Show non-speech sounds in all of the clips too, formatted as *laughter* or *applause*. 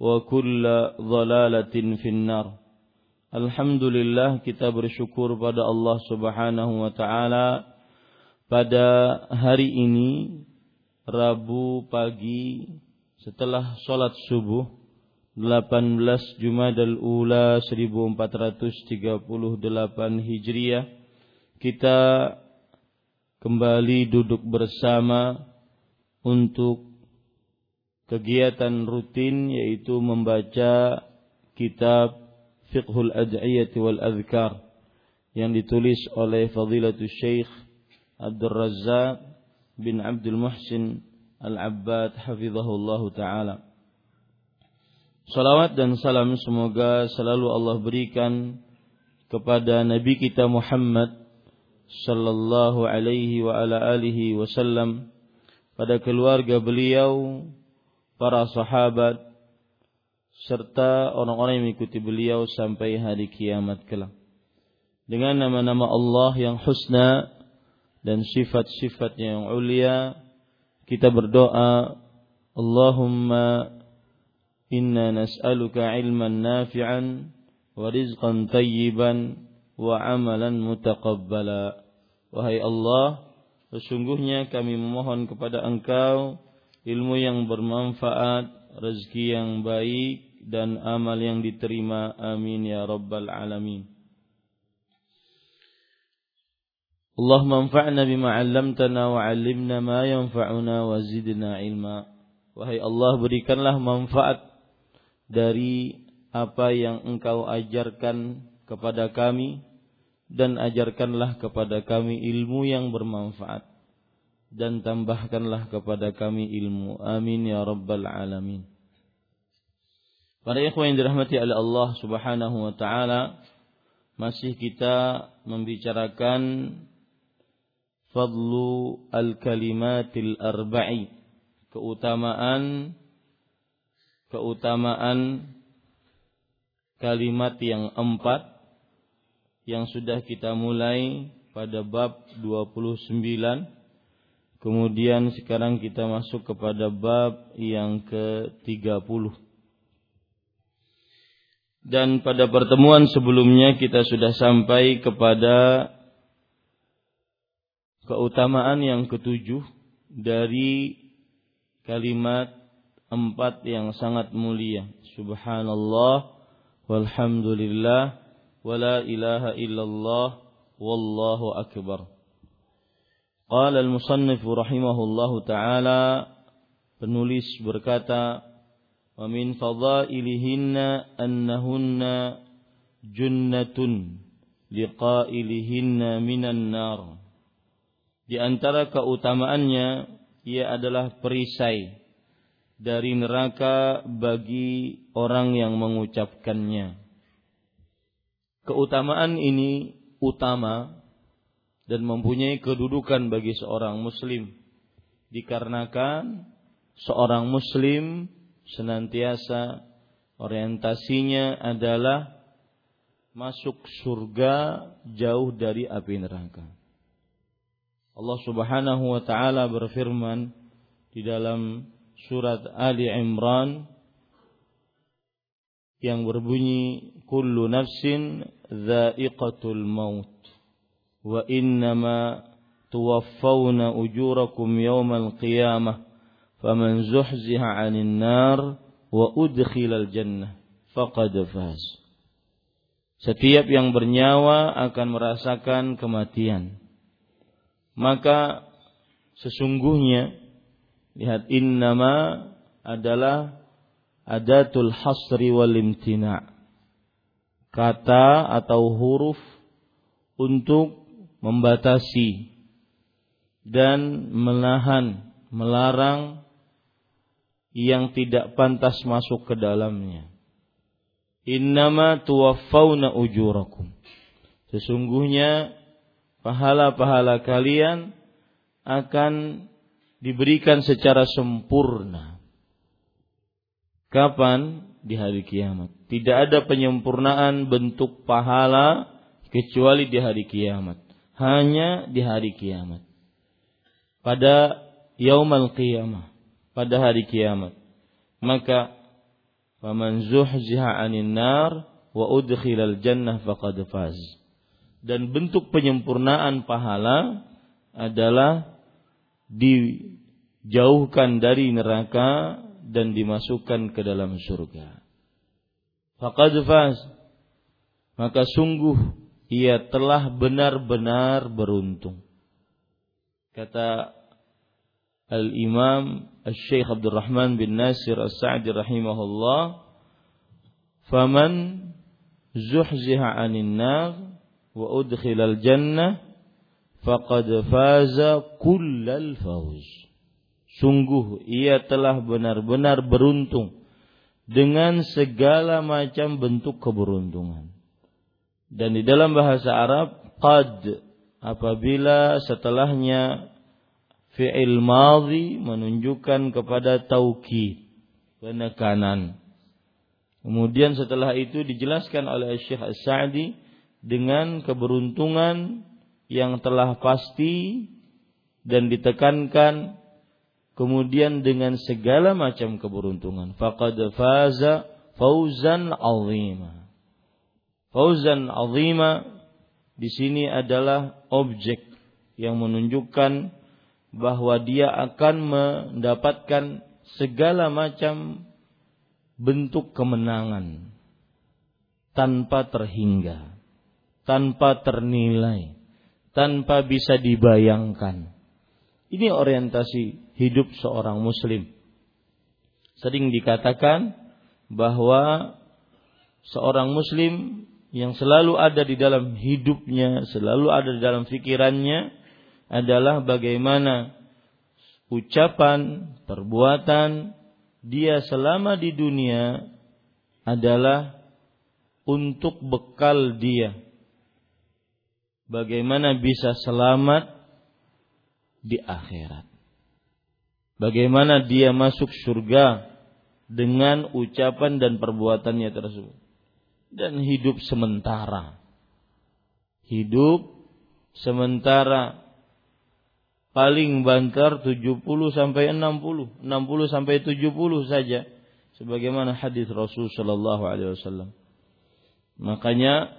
وكل ضلالة في النار Alhamdulillah kita bersyukur pada Allah Subhanahu wa taala pada hari ini Rabu pagi setelah sholat subuh 18 Jumadal Ula 1438 Hijriah kita kembali duduk bersama untuk kegiatan rutin yaitu membaca kitab Fiqhul Ad'iyati wal Adhkar yang ditulis oleh Fadilatul Syekh Abdul Razzaq bin Abdul Muhsin Al-Abbad hafizahullah taala. Salawat dan salam semoga selalu Allah berikan kepada Nabi kita Muhammad sallallahu alaihi wa ala alihi wasallam pada keluarga beliau, para sahabat serta orang-orang yang mengikuti beliau sampai hari kiamat kelak. Dengan nama-nama Allah yang husna dan sifat-sifatnya yang ulia, kita berdoa, Allahumma inna nas'aluka ilman nafi'an wa rizqan tayyiban wa amalan mutaqabbala. Wahai Allah, sesungguhnya kami memohon kepada Engkau ilmu yang bermanfaat, rezeki yang baik dan amal yang diterima. Amin ya rabbal alamin. Allahumma anfa'na bima 'allamtana wa 'allimna ma yanfa'una wa zidna ilma. Wahai Allah, berikanlah manfaat dari apa yang Engkau ajarkan kepada kami dan ajarkanlah kepada kami ilmu yang bermanfaat dan tambahkanlah kepada kami ilmu. Amin ya rabbal alamin. Para ikhwan yang dirahmati oleh Allah Subhanahu wa taala, masih kita membicarakan fadlu al-kalimatil arba'i, keutamaan keutamaan kalimat yang empat yang sudah kita mulai pada bab 29 kemudian sekarang kita masuk kepada bab yang ke-30 dan pada pertemuan sebelumnya kita sudah sampai kepada keutamaan yang ketujuh dari kalimat empat yang sangat mulia. Subhanallah walhamdulillah wala ilaha illallah wallahu akbar. Qala al-musannif rahimahullahu taala penulis berkata wa min fadailihinna annahunna junnatun liqailihinna minan nar. Di antara keutamaannya ia adalah perisai dari neraka bagi orang yang mengucapkannya. Keutamaan ini utama dan mempunyai kedudukan bagi seorang muslim dikarenakan seorang muslim senantiasa orientasinya adalah masuk surga jauh dari api neraka. Allah Subhanahu wa taala berfirman di dalam surat Ali Imran yang berbunyi kullu nafsin dha'iqatul maut wa innama tuwaffawna ujurakum yawmal qiyamah. Faman zuhziha 'anil nar wa udkhilal jannah faqad faz. Setiap yang bernyawa akan merasakan kematian. Maka sesungguhnya lihat innama adalah adatul hasri wal imtina. Kata atau huruf untuk membatasi dan menahan melarang yang tidak pantas masuk ke dalamnya innama tuwaffawna ujurakum sesungguhnya pahala-pahala kalian akan diberikan secara sempurna Kapan? Di hari kiamat. Tidak ada penyempurnaan bentuk pahala kecuali di hari kiamat. Hanya di hari kiamat. Pada yaumal qiyamah. Pada hari kiamat. Maka faman zuhziha 'anil nar wa udkhilal jannah faqad faz. Dan bentuk penyempurnaan pahala adalah dijauhkan dari neraka dan dimasukkan ke dalam surga. Faqad faz. Maka sungguh ia telah benar-benar beruntung. Kata Al-Imam Al-Syeikh Abdul Rahman bin Nasir As-Sa'di rahimahullah, "Faman zuhziha 'anil nar wa udkhilal jannah faqad faza kullal fawz." Sungguh ia telah benar-benar beruntung dengan segala macam bentuk keberuntungan. Dan di dalam bahasa Arab qad apabila setelahnya fi'il madhi menunjukkan kepada taukid penekanan. Kemudian setelah itu dijelaskan oleh Syekh As-Sa'di dengan keberuntungan yang telah pasti dan ditekankan kemudian dengan segala macam keberuntungan faqad faza fauzan azima fauzan azima di sini adalah objek yang menunjukkan bahwa dia akan mendapatkan segala macam bentuk kemenangan tanpa terhingga tanpa ternilai tanpa bisa dibayangkan ini orientasi hidup seorang muslim. Sering dikatakan bahwa seorang muslim yang selalu ada di dalam hidupnya, selalu ada di dalam pikirannya adalah bagaimana ucapan, perbuatan dia selama di dunia adalah untuk bekal dia. Bagaimana bisa selamat di akhirat. Bagaimana dia masuk surga dengan ucapan dan perbuatannya tersebut. Dan hidup sementara. Hidup sementara paling banter 70 sampai 60, 60 sampai 70 saja sebagaimana hadis Rasul sallallahu alaihi wasallam. Makanya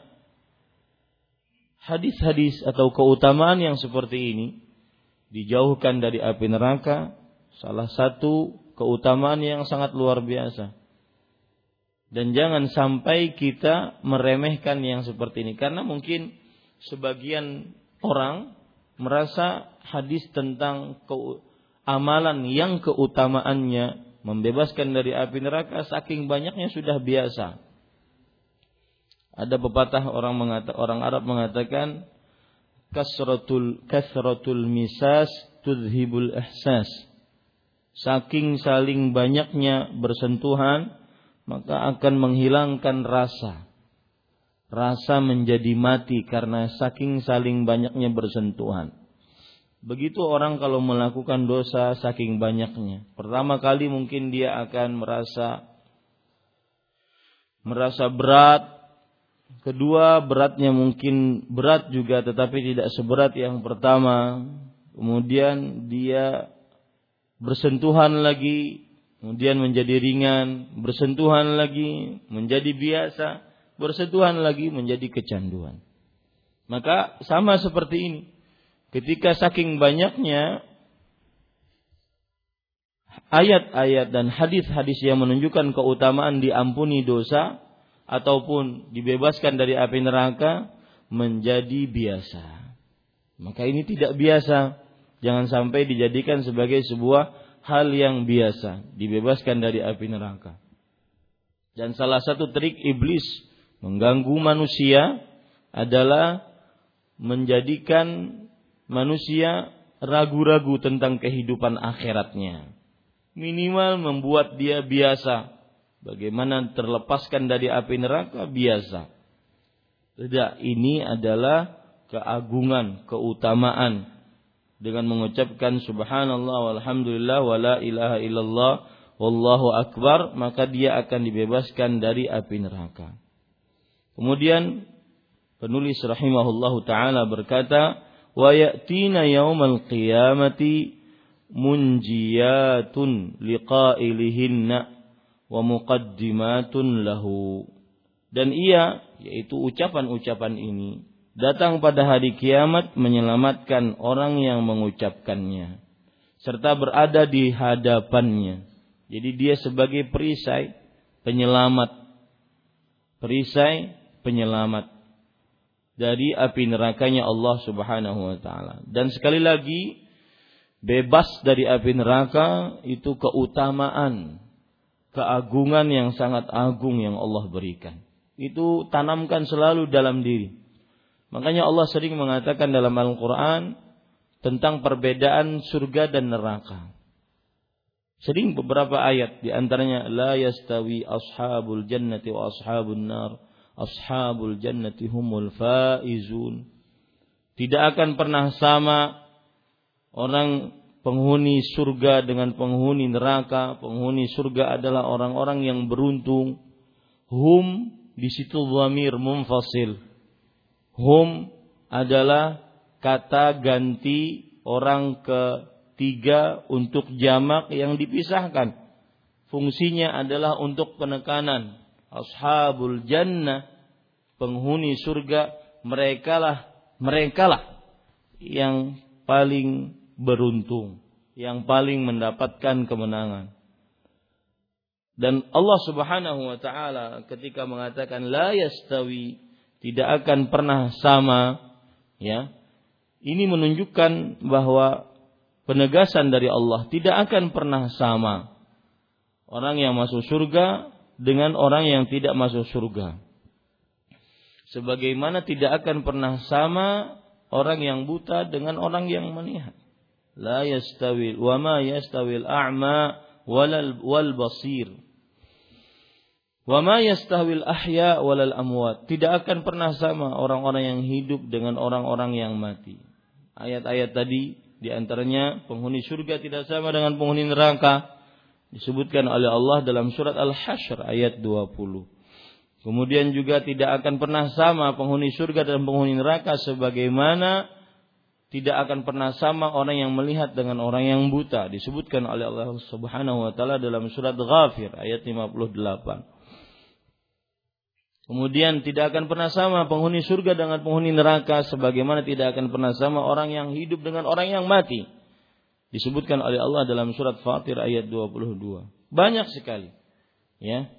hadis-hadis atau keutamaan yang seperti ini dijauhkan dari api neraka salah satu keutamaan yang sangat luar biasa. Dan jangan sampai kita meremehkan yang seperti ini karena mungkin sebagian orang merasa hadis tentang amalan yang keutamaannya membebaskan dari api neraka saking banyaknya sudah biasa. Ada pepatah orang mengata, orang Arab mengatakan kasratul kasratul misas tudhibul ihsas. Saking saling banyaknya bersentuhan maka akan menghilangkan rasa. Rasa menjadi mati karena saking saling banyaknya bersentuhan. Begitu orang kalau melakukan dosa saking banyaknya. Pertama kali mungkin dia akan merasa merasa berat Kedua, beratnya mungkin berat juga tetapi tidak seberat yang pertama. Kemudian dia bersentuhan lagi, kemudian menjadi ringan, bersentuhan lagi, menjadi biasa, bersentuhan lagi menjadi kecanduan. Maka sama seperti ini. Ketika saking banyaknya ayat-ayat dan hadis-hadis yang menunjukkan keutamaan diampuni dosa ataupun dibebaskan dari api neraka menjadi biasa. Maka ini tidak biasa. Jangan sampai dijadikan sebagai sebuah hal yang biasa, dibebaskan dari api neraka. Dan salah satu trik iblis mengganggu manusia adalah menjadikan manusia ragu-ragu tentang kehidupan akhiratnya. Minimal membuat dia biasa. Bagaimana terlepaskan dari api neraka biasa. Tidak, ini adalah keagungan, keutamaan dengan mengucapkan subhanallah walhamdulillah wala ilaha illallah wallahu akbar maka dia akan dibebaskan dari api neraka. Kemudian penulis rahimahullahu taala berkata wa ya'tina yaumal qiyamati munjiyatun liqailihinna wa muqaddimatun lahu dan ia yaitu ucapan-ucapan ini datang pada hari kiamat menyelamatkan orang yang mengucapkannya serta berada di hadapannya jadi dia sebagai perisai penyelamat perisai penyelamat dari api nerakanya Allah Subhanahu wa taala dan sekali lagi bebas dari api neraka itu keutamaan, keagungan yang sangat agung yang Allah berikan. Itu tanamkan selalu dalam diri. Makanya Allah sering mengatakan dalam Al-Quran tentang perbedaan surga dan neraka. Sering beberapa ayat di antaranya la yastawi ashabul jannati wa ashabun nar ashabul jannati humul faizun. Tidak akan pernah sama orang penghuni surga dengan penghuni neraka. Penghuni surga adalah orang-orang yang beruntung. Hum di situ dhamir munfasil. Hum adalah kata ganti orang ketiga untuk jamak yang dipisahkan. Fungsinya adalah untuk penekanan. Ashabul jannah, penghuni surga, merekalah merekalah yang paling beruntung, yang paling mendapatkan kemenangan. Dan Allah Subhanahu wa taala ketika mengatakan la yastawi tidak akan pernah sama ya. Ini menunjukkan bahwa penegasan dari Allah tidak akan pernah sama orang yang masuk surga dengan orang yang tidak masuk surga. Sebagaimana tidak akan pernah sama orang yang buta dengan orang yang melihat la yastawil wa ma yastawil a'ma wal basir wa ma yastawil ahya walal amwat. Tidak akan pernah sama orang-orang yang hidup dengan orang-orang yang mati. Ayat-ayat tadi di antaranya penghuni surga tidak sama dengan penghuni neraka. Disebutkan oleh Allah dalam surat Al-Hasyr ayat 20 Kemudian juga tidak akan pernah sama penghuni surga dan penghuni neraka sebagaimana tidak akan pernah sama orang yang melihat dengan orang yang buta. Disebutkan oleh Allah Subhanahu wa taala dalam surat Ghafir ayat 58. Kemudian tidak akan pernah sama penghuni surga dengan penghuni neraka sebagaimana tidak akan pernah sama orang yang hidup dengan orang yang mati. Disebutkan oleh Allah dalam surat Fatir ayat 22. Banyak sekali. Ya.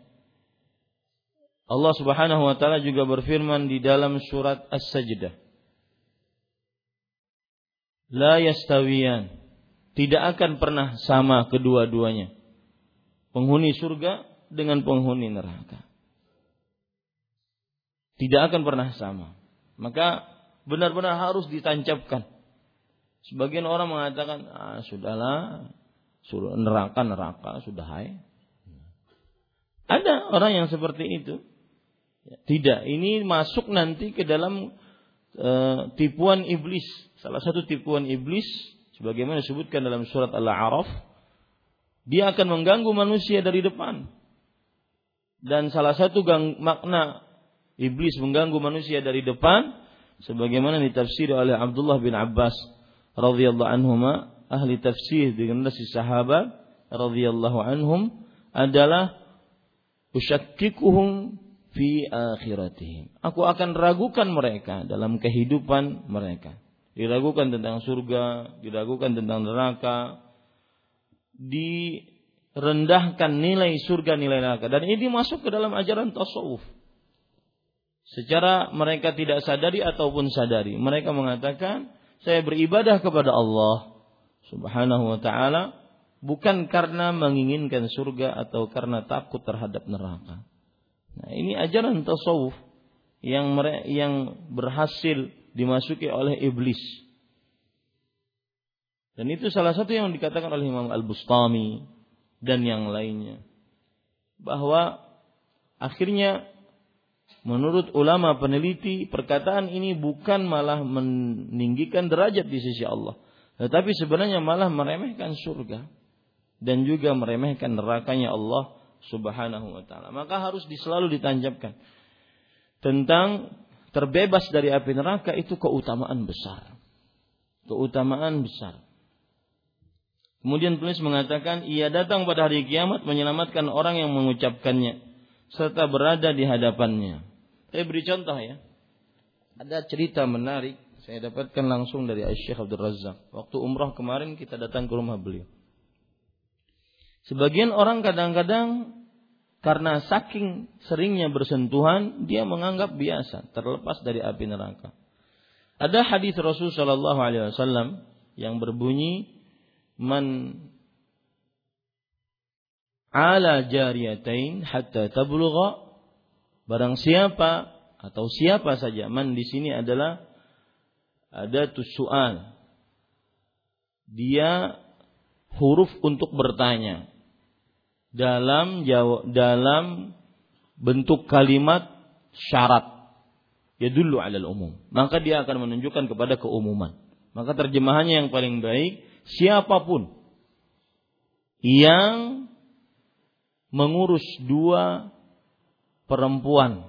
Allah Subhanahu wa taala juga berfirman di dalam surat As-Sajdah la yastawiyan. Tidak akan pernah sama kedua-duanya. Penghuni surga dengan penghuni neraka. Tidak akan pernah sama. Maka benar-benar harus ditancapkan. Sebagian orang mengatakan, ah, sudahlah, sudah neraka neraka sudah hai. Ada orang yang seperti itu. Tidak, ini masuk nanti ke dalam uh, tipuan iblis salah satu tipuan iblis sebagaimana disebutkan dalam surat Al-A'raf dia akan mengganggu manusia dari depan dan salah satu gang, makna iblis mengganggu manusia dari depan sebagaimana ditafsir oleh Abdullah bin Abbas radhiyallahu anhuma ahli tafsir dengan nasi sahabat radhiyallahu anhum adalah usyakkikuhum fi akhiratihim. Aku akan ragukan mereka dalam kehidupan mereka. Diragukan tentang surga, diragukan tentang neraka, direndahkan nilai surga, nilai neraka. Dan ini masuk ke dalam ajaran tasawuf. Secara mereka tidak sadari ataupun sadari. Mereka mengatakan, saya beribadah kepada Allah subhanahu wa ta'ala bukan karena menginginkan surga atau karena takut terhadap neraka. Nah, ini ajaran tasawuf yang yang berhasil dimasuki oleh iblis. Dan itu salah satu yang dikatakan oleh Imam Al-Bustami dan yang lainnya. Bahwa akhirnya menurut ulama peneliti perkataan ini bukan malah meninggikan derajat di sisi Allah. Tetapi sebenarnya malah meremehkan surga. Dan juga meremehkan nerakanya Allah Subhanahu wa taala. Maka harus selalu ditanjapkan tentang terbebas dari api neraka itu keutamaan besar. Keutamaan besar. Kemudian penulis mengatakan ia datang pada hari kiamat menyelamatkan orang yang mengucapkannya serta berada di hadapannya. Saya beri contoh ya. Ada cerita menarik saya dapatkan langsung dari Syekh Abdul Razak. Waktu umrah kemarin kita datang ke rumah beliau. Sebagian orang kadang-kadang karena saking seringnya bersentuhan, dia menganggap biasa, terlepas dari api neraka. Ada hadis Rasul Shallallahu Alaihi Wasallam yang berbunyi, "Man ala jariyatain hatta tablugha." Barang siapa atau siapa saja, man di sini adalah ada tusuan. Dia huruf untuk bertanya dalam jawab dalam bentuk kalimat syarat ya dulu alal umum maka dia akan menunjukkan kepada keumuman maka terjemahannya yang paling baik siapa pun yang mengurus dua perempuan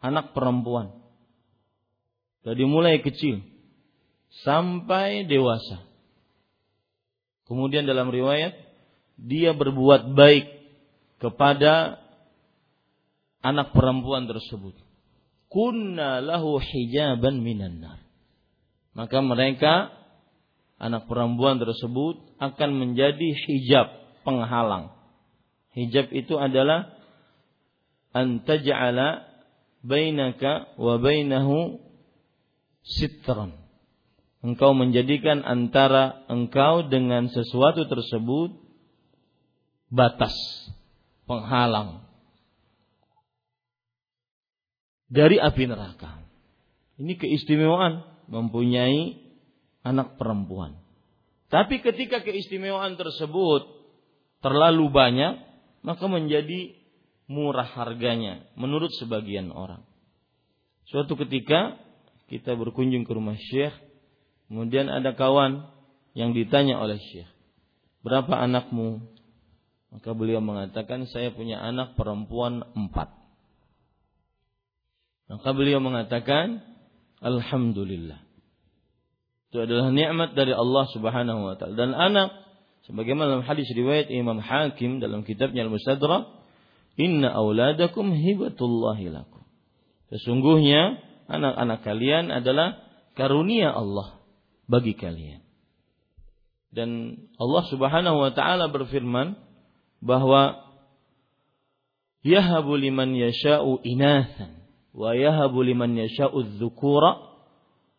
anak perempuan dari mulai kecil sampai dewasa kemudian dalam riwayat dia berbuat baik kepada anak perempuan tersebut. Kunna lahu hijaban minan nar. Maka mereka anak perempuan tersebut akan menjadi hijab penghalang. Hijab itu adalah antaj'ala bainaka wa bainahu sitran. Engkau menjadikan antara engkau dengan sesuatu tersebut batas penghalang dari api neraka. Ini keistimewaan mempunyai anak perempuan. Tapi ketika keistimewaan tersebut terlalu banyak, maka menjadi murah harganya menurut sebagian orang. Suatu ketika kita berkunjung ke rumah Syekh, kemudian ada kawan yang ditanya oleh Syekh, "Berapa anakmu?" Maka beliau mengatakan saya punya anak perempuan empat. Maka beliau mengatakan Alhamdulillah. Itu adalah nikmat dari Allah Subhanahu wa taala. Dan anak sebagaimana dalam hadis riwayat Imam Hakim dalam kitabnya Al-Mustadrak, "Inna auladakum hibatullahi lakum." Sesungguhnya anak-anak kalian adalah karunia Allah bagi kalian. Dan Allah Subhanahu wa taala berfirman, bahwa yahabu liman yasha'u inathan wa yahabu liman yasha'u dzukura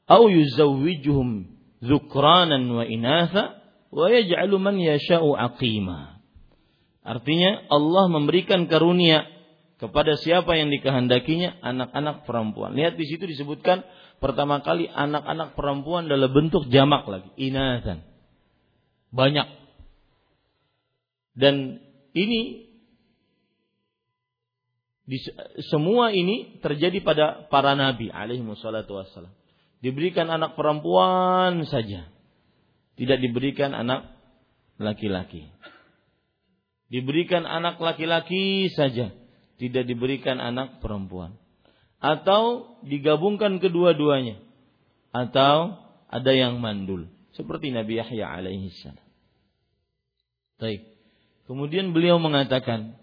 au yuzawwijuhum dzukranan wa inatha wa yaj'alu man yasha'u. Artinya Allah memberikan karunia kepada siapa yang dikehendakinya anak-anak perempuan. Lihat di situ disebutkan pertama kali anak-anak perempuan dalam bentuk jamak lagi, inathan. Banyak. Dan ini di, semua ini terjadi pada para nabi alaihi wassalam. Diberikan anak perempuan saja. Tidak diberikan anak laki-laki. Diberikan anak laki-laki saja, tidak diberikan anak perempuan. atau digabungkan kedua-duanya atau ada yang mandul seperti Nabi Yahya alaihi salam. Baik. Kemudian beliau mengatakan,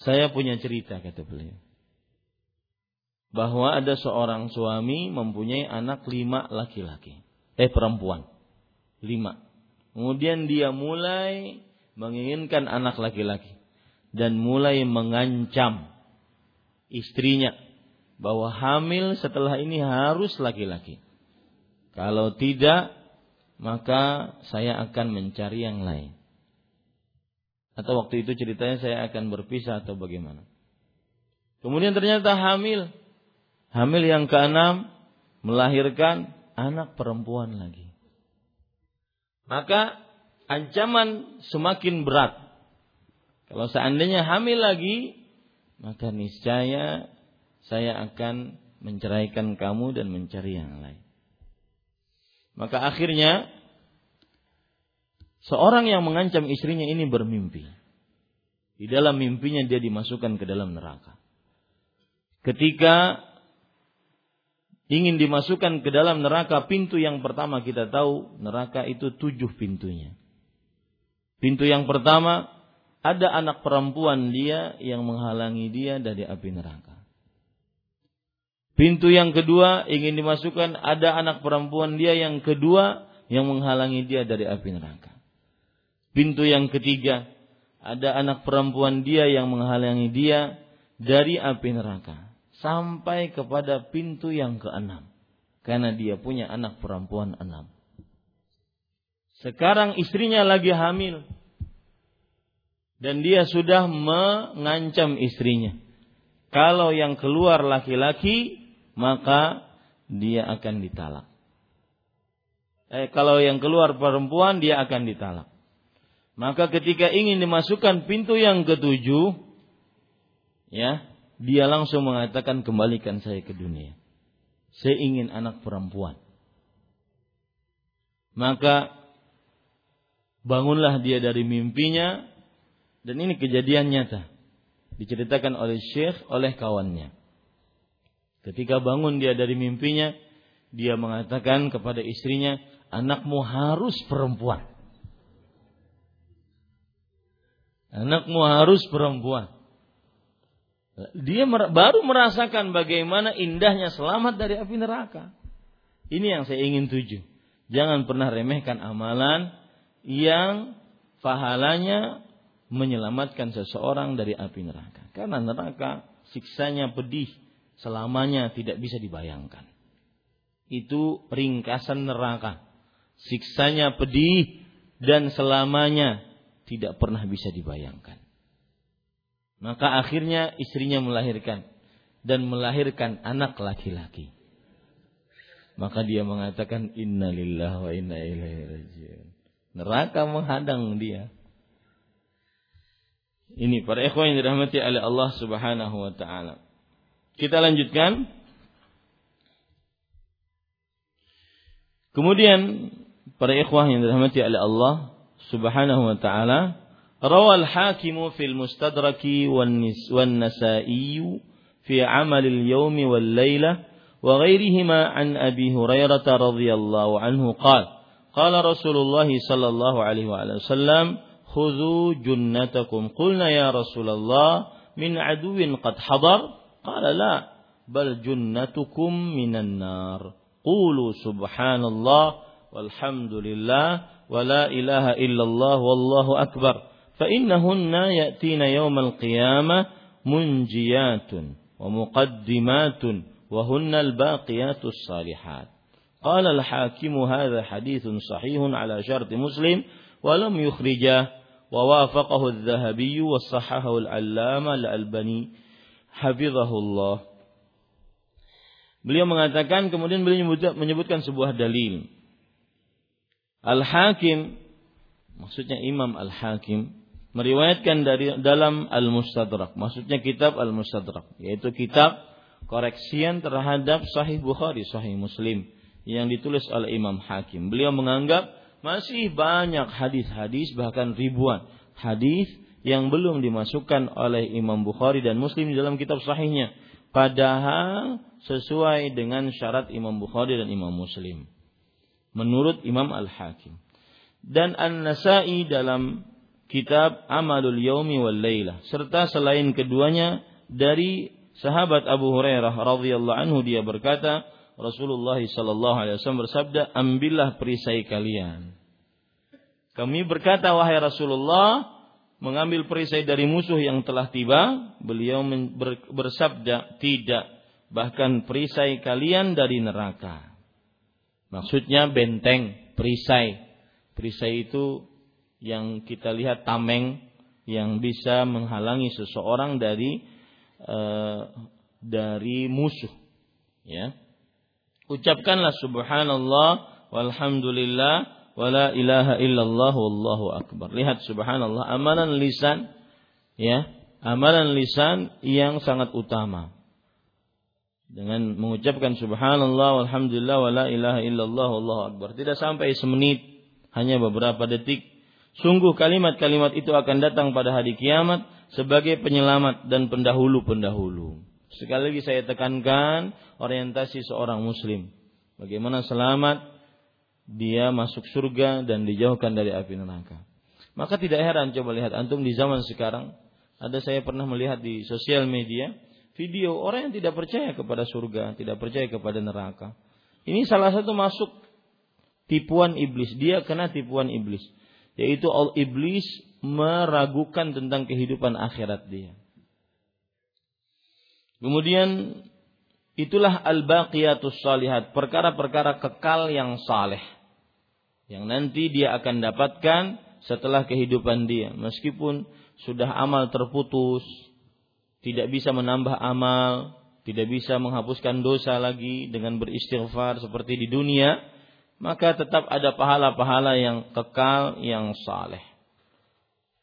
saya punya cerita kata beliau. Bahwa ada seorang suami mempunyai anak lima laki-laki. Eh perempuan. Lima. Kemudian dia mulai menginginkan anak laki-laki. Dan mulai mengancam istrinya bahwa hamil setelah ini harus laki-laki. Kalau tidak, maka saya akan mencari yang lain. Atau waktu itu ceritanya saya akan berpisah atau bagaimana. Kemudian ternyata hamil. Hamil yang keenam melahirkan anak perempuan lagi. Maka ancaman semakin berat. Kalau seandainya hamil lagi, maka niscaya saya akan menceraikan kamu dan mencari yang lain. Maka akhirnya seorang yang mengancam istrinya ini bermimpi. Di dalam mimpinya dia dimasukkan ke dalam neraka. Ketika ingin dimasukkan ke dalam neraka, pintu yang pertama kita tahu neraka itu tujuh pintunya. Pintu yang pertama ada anak perempuan dia yang menghalangi dia dari api neraka. Pintu yang kedua ingin dimasukkan ada anak perempuan dia yang kedua yang menghalangi dia dari api neraka. Pintu yang ketiga ada anak perempuan dia yang menghalangi dia dari api neraka sampai kepada pintu yang keenam karena dia punya anak perempuan enam. Sekarang istrinya lagi hamil dan dia sudah mengancam istrinya. Kalau yang keluar laki-laki, maka dia akan ditalak. Eh, kalau yang keluar perempuan dia akan ditalak. Maka ketika ingin dimasukkan pintu yang ketujuh, ya, dia langsung mengatakan kembalikan saya ke dunia. Saya ingin anak perempuan. Maka bangunlah dia dari mimpinya dan ini kejadian nyata diceritakan oleh Syekh oleh kawannya. Ketika bangun dia dari mimpinya, dia mengatakan kepada istrinya, anakmu harus perempuan. Anakmu harus perempuan. Dia baru merasakan bagaimana indahnya selamat dari api neraka. Ini yang saya ingin tuju. Jangan pernah remehkan amalan yang pahalanya menyelamatkan seseorang dari api neraka. Karena neraka siksanya pedih, selamanya tidak bisa dibayangkan. Itu ringkasan neraka. Siksanya pedih dan selamanya tidak pernah bisa dibayangkan. Maka akhirnya istrinya melahirkan dan melahirkan anak laki-laki. Maka dia mengatakan innalillah wa inna ilaihi rajiun. Neraka menghadang dia. Ini para ikhwan yang dirahmati oleh Allah Subhanahu wa taala. Kita lanjutkan. Kemudian para ikhwah yang dirahmati oleh Allah Subhanahu wa taala, fil mustadraki wan nasa'i fi amal al-yawm wal laylah وغيرهما عن أبي هريرة رضي الله عنه قال قال رسول الله صلى الله عليه وسلم خذوا جنتكم. قلنا يا رسول الله من عدو قد حضر؟ قال لا بل جنتكم من النار. قولوا سبحان الله والحمد لله ولا إله إلا الله والله أكبر. فإنهن يأتين يوم القيامة منجيات ومقدمات وهن الباقيات الصالحات قال الحاكم هذا حديث صحيح على شرط مسلم ولم يخرجه ووافقه الذهبي وصححه العلامة الألباني hafizahullah. Beliau mengatakan kemudian beliau menyebutkan sebuah dalil. Al-Hakim maksudnya Imam Al-Hakim meriwayatkan dari dalam Al-Mustadrak, maksudnya kitab Al-Mustadrak, yaitu kitab koreksian terhadap Sahih Bukhari, Sahih Muslim yang ditulis oleh Imam Hakim. Beliau menganggap masih banyak hadis-hadis bahkan ribuan hadis yang belum dimasukkan oleh Imam Bukhari dan Muslim di dalam kitab sahihnya. padahal sesuai dengan syarat Imam Bukhari dan Imam Muslim. Menurut Imam Al-Hakim. Dan An-Nasai dalam kitab Amalul Yaumi wal Lailah serta selain keduanya dari sahabat Abu Hurairah radhiyallahu anhu dia berkata Rasulullah sallallahu alaihi wasallam bersabda ambillah perisai kalian kami berkata wahai Rasulullah mengambil perisai dari musuh yang telah tiba. Beliau bersabda tidak bahkan perisai kalian dari neraka. Maksudnya benteng perisai. Perisai itu yang kita lihat tameng yang bisa menghalangi seseorang dari uh, dari musuh ya. Ucapkanlah subhanallah walhamdulillah wala ilaha illallah wallahu akbar. Lihat subhanallah amalan lisan ya amalan lisan yang sangat utama. Dengan mengucapkan subhanallah walhamdulillah wala ilaha illallah wallahu akbar. Tidak sampai semenit hanya beberapa detik Sungguh kalimat-kalimat itu akan datang pada hari kiamat sebagai penyelamat dan pendahulu-pendahulu. Sekali lagi saya tekankan orientasi seorang muslim. Bagaimana selamat dia masuk surga dan dijauhkan dari api neraka. Maka tidak heran coba lihat antum di zaman sekarang ada saya pernah melihat di sosial media video orang yang tidak percaya kepada surga, tidak percaya kepada neraka. Ini salah satu masuk tipuan iblis. Dia kena tipuan iblis yaitu iblis meragukan tentang kehidupan akhirat dia. Kemudian itulah al-baqiyatus salihat, perkara-perkara kekal yang saleh. Yang nanti dia akan dapatkan setelah kehidupan dia. Meskipun sudah amal terputus, tidak bisa menambah amal, tidak bisa menghapuskan dosa lagi dengan beristighfar seperti di dunia, maka tetap ada pahala-pahala yang kekal yang saleh.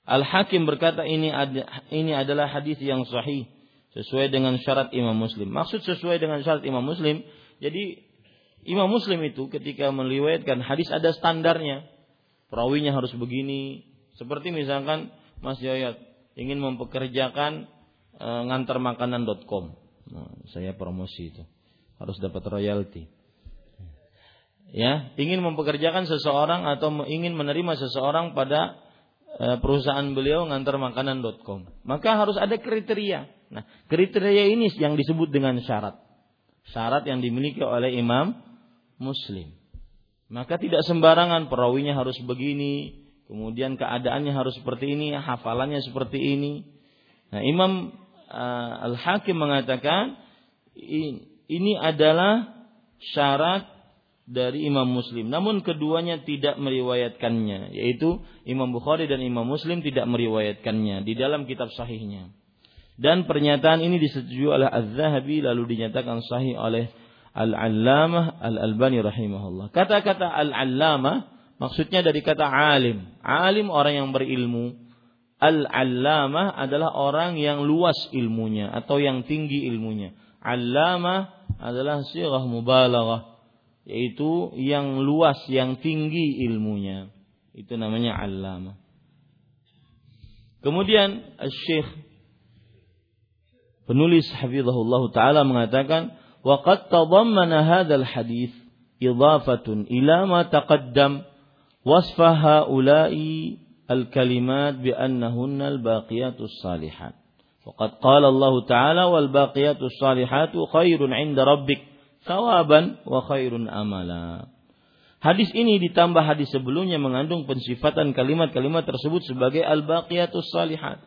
Al-Hakim berkata ini ada, ini adalah hadis yang sahih sesuai dengan syarat Imam Muslim. Maksud sesuai dengan syarat Imam Muslim, jadi Imam Muslim itu ketika meriwayatkan hadis ada standarnya. Perawinya harus begini. Seperti misalkan Mas Yayat ingin mempekerjakan e, ngantarmakanan.com. Nah, saya promosi itu. Harus dapat royalti ya ingin mempekerjakan seseorang atau ingin menerima seseorang pada e, perusahaan beliau ngantar makanan.com maka harus ada kriteria. Nah kriteria ini yang disebut dengan syarat. Syarat yang dimiliki oleh imam muslim. Maka tidak sembarangan perawinya harus begini kemudian keadaannya harus seperti ini hafalannya seperti ini. Nah imam uh, al hakim mengatakan ini adalah syarat dari Imam Muslim. Namun keduanya tidak meriwayatkannya, yaitu Imam Bukhari dan Imam Muslim tidak meriwayatkannya di dalam kitab sahihnya. Dan pernyataan ini disetujui oleh Az-Zahabi lalu dinyatakan sahih oleh Al-Allamah Al-Albani rahimahullah. Kata-kata Al-Allamah maksudnya dari kata alim. Alim orang yang berilmu. Al-Allamah adalah orang yang luas ilmunya atau yang tinggi ilmunya. Allamah adalah sirah mubalaghah yaitu yang luas, yang tinggi ilmunya. Itu namanya allama. Kemudian Syekh penulis hafizahullah taala mengatakan wa qad tadammana hadzal hadis idafatun ila ma taqaddam wasfa haula'i al-kalimat bi annahunna al-baqiyatus salihat. Waqad qala Allah Ta'ala wal baqiyatus salihatu khairun 'inda sawaban wa khairun amala. Hadis ini ditambah hadis sebelumnya mengandung pensifatan kalimat-kalimat tersebut sebagai al-baqiyatus salihat.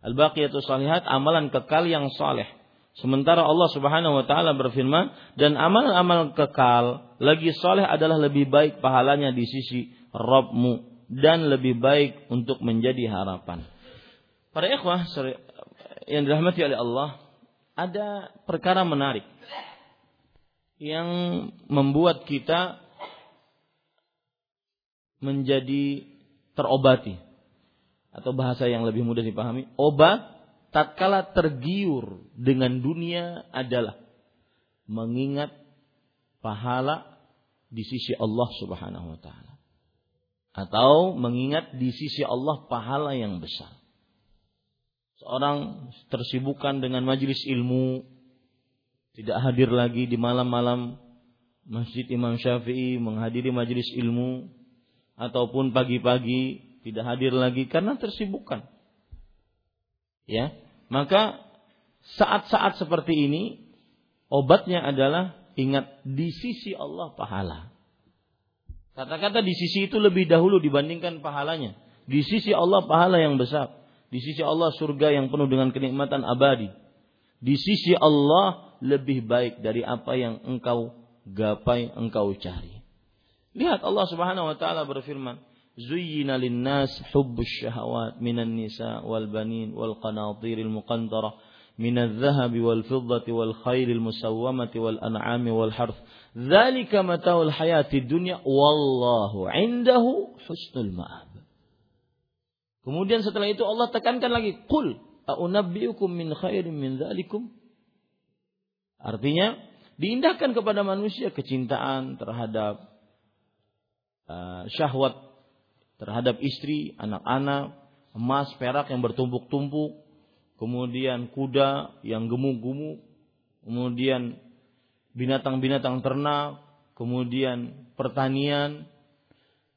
Al-baqiyatus salihat amalan kekal yang saleh. Sementara Allah Subhanahu wa taala berfirman dan amal-amal kekal lagi saleh adalah lebih baik pahalanya di sisi Rabbmu dan lebih baik untuk menjadi harapan. Para ikhwah yang dirahmati oleh Allah, ada perkara menarik yang membuat kita menjadi terobati. Atau bahasa yang lebih mudah dipahami obat tatkala tergiur dengan dunia adalah mengingat pahala di sisi Allah Subhanahu wa taala. Atau mengingat di sisi Allah pahala yang besar. Seorang tersibukkan dengan majelis ilmu, tidak hadir lagi di malam-malam Masjid Imam Syafi'i menghadiri majelis ilmu ataupun pagi-pagi tidak hadir lagi karena tersibukkan. Ya, maka saat-saat seperti ini obatnya adalah ingat di sisi Allah pahala. Kata-kata di sisi itu lebih dahulu dibandingkan pahalanya. Di sisi Allah pahala yang besar. Di sisi Allah surga yang penuh dengan kenikmatan abadi Di sisi Allah lebih baik dari apa yang engkau gapai, engkau cari. Lihat Allah Subhanahu wa taala berfirman, "Zuyyina lin-nas hubbus syahawat minan nisa wal banin wal qanatiril muqantarah من الذهب والفضة والخيل المسومة والأنعام والحرث ذلك متاع الحياة الدنيا والله عنده حسن المآب Kemudian setelah itu Allah tekankan lagi, "Qul a'unabbiukum min khairin min dzalikum?" Artinya, diindahkan kepada manusia kecintaan terhadap uh, syahwat terhadap istri, anak-anak, emas, perak yang bertumpuk-tumpuk, kemudian kuda yang gemuk-gemuk, kemudian binatang-binatang ternak, kemudian pertanian.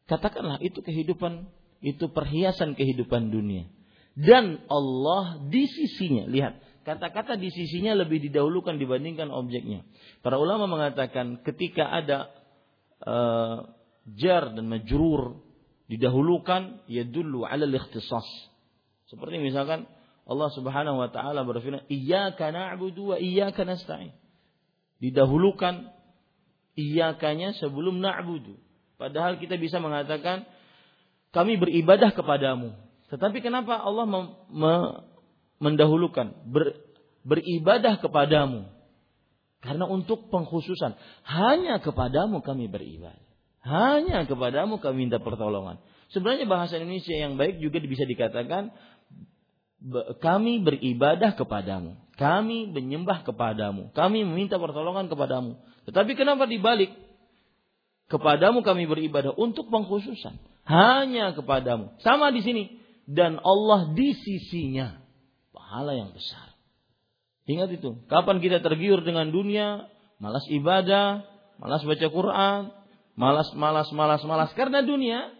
Katakanlah itu kehidupan, itu perhiasan kehidupan dunia. Dan Allah di sisinya, lihat, kata-kata di sisinya lebih didahulukan dibandingkan objeknya. Para ulama mengatakan ketika ada uh, jar dan majrur didahulukan ya dulu ala ikhtisas. Seperti misalkan Allah Subhanahu wa taala berfirman, "Iyyaka na'budu wa iyyaka nasta'in." Didahulukan iyyakanya sebelum na'budu. Padahal kita bisa mengatakan kami beribadah kepadamu. Tetapi kenapa Allah mendahulukan ber, beribadah kepadamu? Karena untuk pengkhususan, hanya kepadamu kami beribadah. Hanya kepadamu kami minta pertolongan. Sebenarnya bahasa Indonesia yang baik juga bisa dikatakan kami beribadah kepadamu, kami menyembah kepadamu, kami meminta pertolongan kepadamu. Tetapi kenapa dibalik? Kepadamu kami beribadah untuk pengkhususan, hanya kepadamu. Sama di sini dan Allah di sisinya pahala yang besar. Ingat itu. Kapan kita tergiur dengan dunia, malas ibadah, malas baca Quran, malas malas malas malas karena dunia,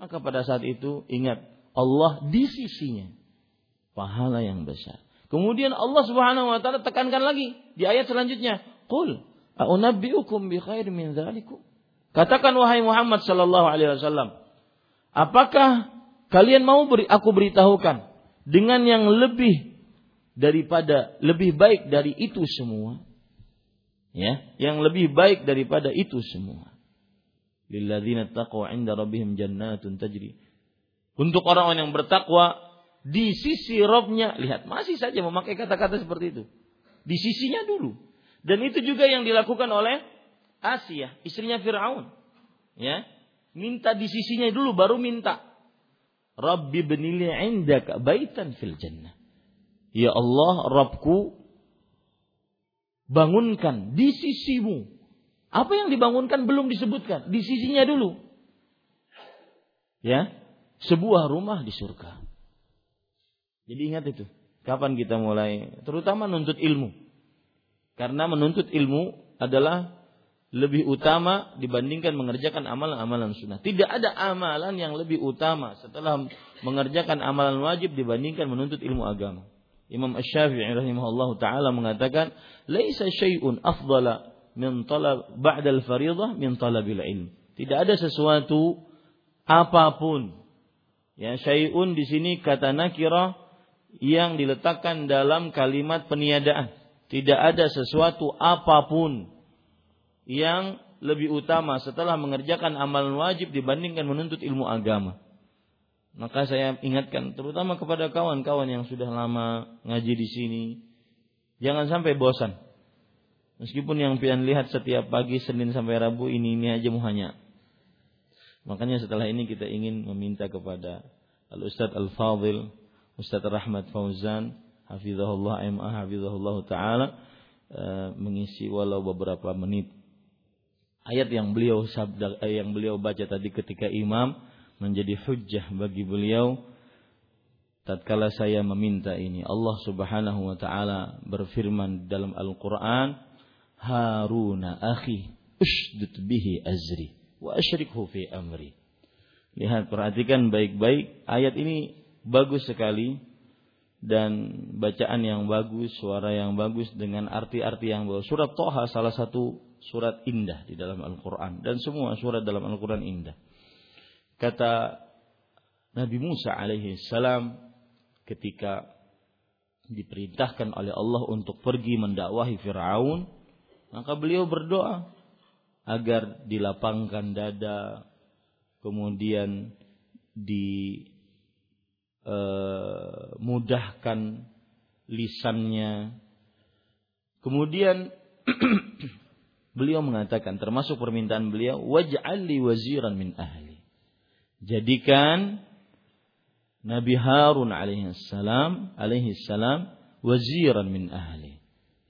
maka pada saat itu ingat Allah di sisinya pahala yang besar. Kemudian Allah Subhanahu wa taala tekankan lagi di ayat selanjutnya, "Qul a'unabbi'ukum bi khairin min dzalikum?" Katakan wahai Muhammad sallallahu alaihi wasallam, apakah kalian mau beri aku beritahukan dengan yang lebih daripada lebih baik dari itu semua? Ya, yang lebih baik daripada itu semua. Lilladzina taqwa 'inda rabbihim jannatun tajri. Untuk orang-orang yang bertakwa di sisi Robnya, lihat masih saja memakai kata-kata seperti itu. Di sisinya dulu. Dan itu juga yang dilakukan oleh Asia, istrinya Fir'aun. Ya, minta di sisinya dulu baru minta. Rabbi benili indaka baitan fil jannah. Ya Allah, Rabbku bangunkan di sisimu. Apa yang dibangunkan belum disebutkan, di sisinya dulu. Ya, sebuah rumah di surga. Jadi ingat itu. Kapan kita mulai? Terutama menuntut ilmu. Karena menuntut ilmu adalah lebih utama dibandingkan mengerjakan amalan-amalan sunnah. Tidak ada amalan yang lebih utama setelah mengerjakan amalan wajib dibandingkan menuntut ilmu agama. Imam Asy-Syafi'i rahimahullah taala mengatakan, "Laisa syai'un afdala min talab ba'da al-fariidhah min talabil ilm." Tidak ada sesuatu apa pun ya syai'un di sini kata nakirah yang diletakkan dalam kalimat peniadaan. Tidak ada sesuatu apa pun yang lebih utama setelah mengerjakan amalan wajib dibandingkan menuntut ilmu agama. Maka saya ingatkan terutama kepada kawan-kawan yang sudah lama ngaji di sini, jangan sampai bosan. Meskipun yang pian lihat setiap pagi Senin sampai Rabu ini ini aja muhanya. Makanya setelah ini kita ingin meminta kepada Al Ustadz Al Fadil Ustaz Rahmat Fauzan hafizahullah MA hafizahullah taala eh, mengisi walau beberapa menit ayat yang beliau sabda eh, yang beliau baca tadi ketika imam menjadi hujjah bagi beliau tatkala saya meminta ini Allah Subhanahu wa taala berfirman dalam Al-Qur'an Haruna akhi ushdud bihi azri wa asyrikhu fi amri. Lihat perhatikan baik-baik ayat ini bagus sekali dan bacaan yang bagus suara yang bagus dengan arti-arti yang bagus. Surat Toha salah satu surat indah di dalam Al-Qur'an dan semua surat dalam Al-Qur'an indah kata Nabi Musa alaihi salam ketika diperintahkan oleh Allah untuk pergi mendakwahi Firaun, maka beliau berdoa agar dilapangkan dada, kemudian dimudahkan eh, lisannya. Kemudian *clears throat* beliau mengatakan termasuk permintaan beliau waj'al li waziran min ahli. Jadikan Nabi Harun alaihi salam alaihi salam waziran min ahli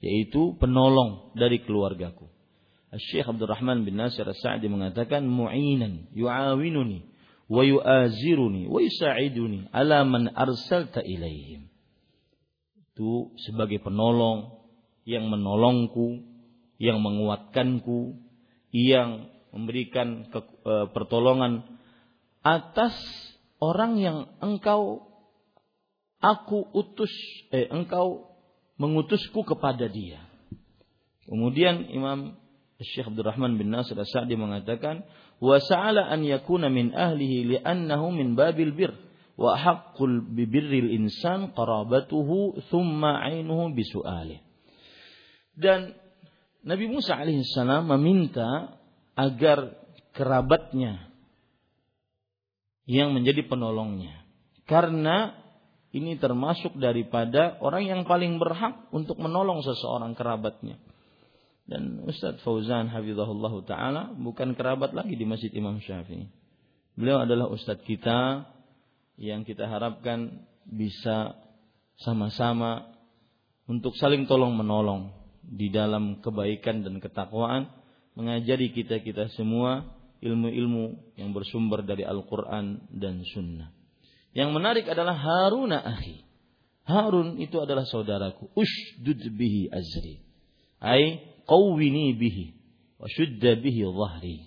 yaitu penolong dari keluargaku. Syekh Abdurrahman bin Nasir As-Sa'di mengatakan mu'inan yu'awinuni wa yu'aziruni wa yusa'iduni ala man arsalta ilaihim. Itu sebagai penolong yang menolongku, yang menguatkanku, yang memberikan ke, e, pertolongan atas orang yang engkau aku utus eh engkau mengutusku kepada dia. Kemudian Imam Syekh Abdurrahman bin Nasir As-Sa'di mengatakan wa sa'ala an yakuna min ahlihi li'annahu min babil bir wa haqqul bibirril insan qarabatuhu thumma 'ainuhu bisu'alih. Dan Nabi Musa alaihissalam meminta agar kerabatnya yang menjadi penolongnya. Karena ini termasuk daripada orang yang paling berhak untuk menolong seseorang kerabatnya. Dan Ustadz Fauzan Hafizahullah Ta'ala bukan kerabat lagi di Masjid Imam Syafi'i. Beliau adalah Ustadz kita yang kita harapkan bisa sama-sama untuk saling tolong menolong di dalam kebaikan dan ketakwaan mengajari kita-kita semua ilmu-ilmu yang bersumber dari Al-Quran dan Sunnah. Yang menarik adalah Haruna akhi. Harun itu adalah saudaraku. Ushdud bihi azri. Ay qawwini bihi. Wa syudda bihi zahri.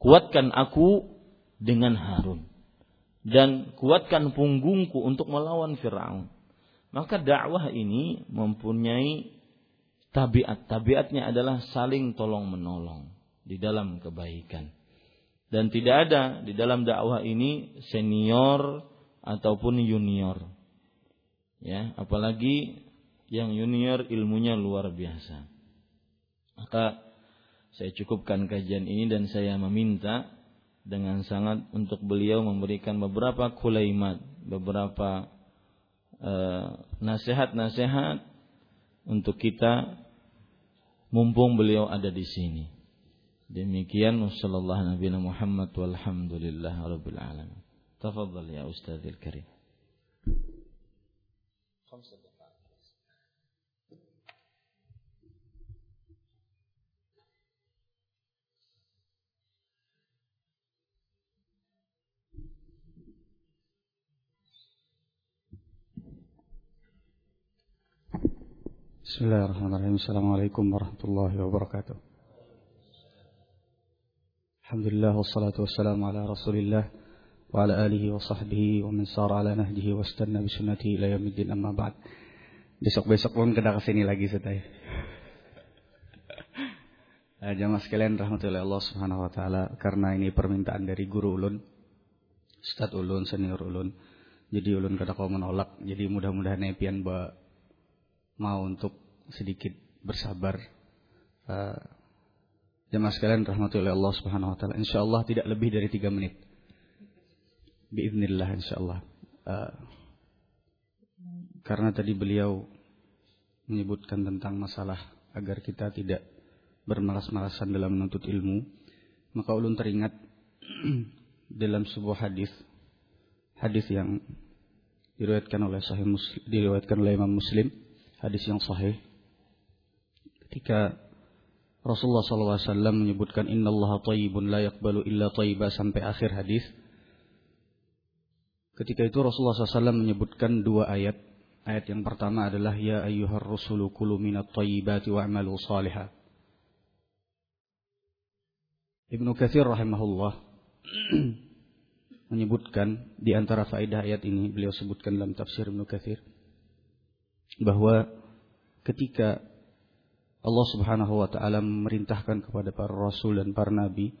Kuatkan aku dengan Harun. Dan kuatkan punggungku untuk melawan Fir'aun. Maka dakwah ini mempunyai tabiat. Tabiatnya adalah saling tolong menolong di dalam kebaikan. Dan tidak ada di dalam dakwah ini senior ataupun junior. Ya, apalagi yang junior ilmunya luar biasa. Maka saya cukupkan kajian ini dan saya meminta dengan sangat untuk beliau memberikan beberapa kulaimat, beberapa uh, nasihat-nasihat untuk kita mumpung beliau ada di sini. Demikian sallallahu Nabi Muhammad walhamdulillah rabbil alamin. Tafadhal ya Ustadzil Karim. Bismillahirrahmanirrahim. Assalamualaikum warahmatullahi wabarakatuh. Alhamdulillah wassalatu wassalamu ala Rasulillah wa ala alihi wa sahbihi wa min sara ala nahjihi wa istanna bi sunnati ila yaumiddin amma ba'd. Besok-besok pun kena ke sini lagi saya. Uh, *laughs* jamaah sekalian rahmatullahi Allah Subhanahu wa taala karena ini permintaan dari guru ulun Ustaz ulun senior ulun. Jadi ulun kada kau menolak. Jadi mudah-mudahan epian mau untuk sedikit bersabar. Uh, Jemaah sekalian rahmatullahi Allah Subhanahu wa taala. Insyaallah tidak lebih dari tiga menit. Biiznillah insyaallah. Uh, karena tadi beliau menyebutkan tentang masalah agar kita tidak bermalas-malasan dalam menuntut ilmu, maka ulun teringat *clears throat* dalam sebuah hadis hadis yang diriwayatkan oleh sahih muslim, diriwayatkan oleh Imam Muslim, hadis yang sahih. Ketika Rasulullah SAW menyebutkan Inna Allah tayyibun la yakbalu illa tayyiba sampai akhir hadis. Ketika itu Rasulullah SAW menyebutkan dua ayat. Ayat yang pertama adalah Ya ayyuhar rusulu kulu minat tayyibati wa'amalu salihah. Ibnu Katsir rahimahullah *clears throat* menyebutkan di antara faedah ayat ini beliau sebutkan dalam tafsir Ibnu Katsir bahwa ketika Allah Subhanahu wa taala memerintahkan kepada para rasul dan para nabi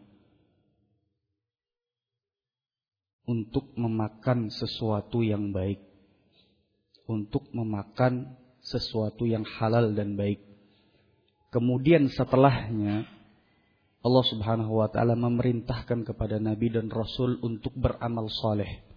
untuk memakan sesuatu yang baik, untuk memakan sesuatu yang halal dan baik. Kemudian setelahnya Allah Subhanahu wa taala memerintahkan kepada nabi dan rasul untuk beramal soleh.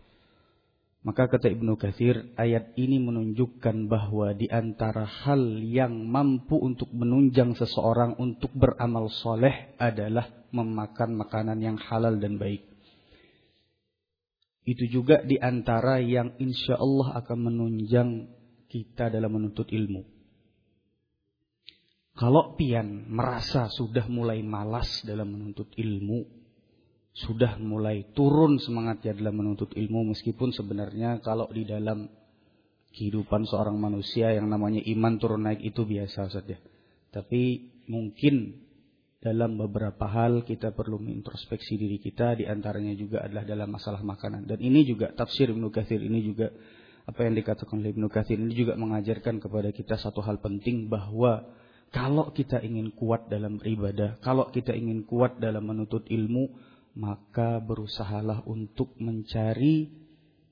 Maka kata Ibnu Katsir, ayat ini menunjukkan bahwa di antara hal yang mampu untuk menunjang seseorang untuk beramal soleh adalah memakan makanan yang halal dan baik. Itu juga di antara yang insya Allah akan menunjang kita dalam menuntut ilmu. Kalau pian merasa sudah mulai malas dalam menuntut ilmu, sudah mulai turun semangatnya dalam menuntut ilmu, meskipun sebenarnya kalau di dalam kehidupan seorang manusia yang namanya iman turun naik itu biasa saja. Tapi mungkin dalam beberapa hal kita perlu introspeksi diri kita di antaranya juga adalah dalam masalah makanan dan ini juga tafsir Ibnu Katsir ini juga apa yang dikatakan oleh Ibnu Katsir ini juga mengajarkan kepada kita satu hal penting bahwa kalau kita ingin kuat dalam beribadah, kalau kita ingin kuat dalam menuntut ilmu, maka berusahalah untuk mencari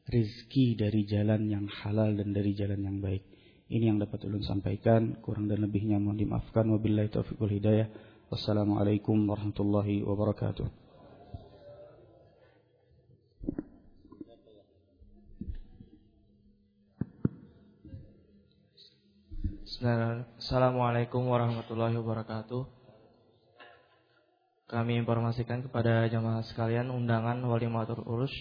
rizki dari jalan yang halal dan dari jalan yang baik. Ini yang dapat ulun sampaikan, kurang dan lebihnya mohon dimaafkan. Wabillahi taufiq wal hidayah. Wassalamualaikum warahmatullahi wabarakatuh. Assalamualaikum warahmatullahi wabarakatuh. Kami informasikan kepada jamaah sekalian undangan wali matur urus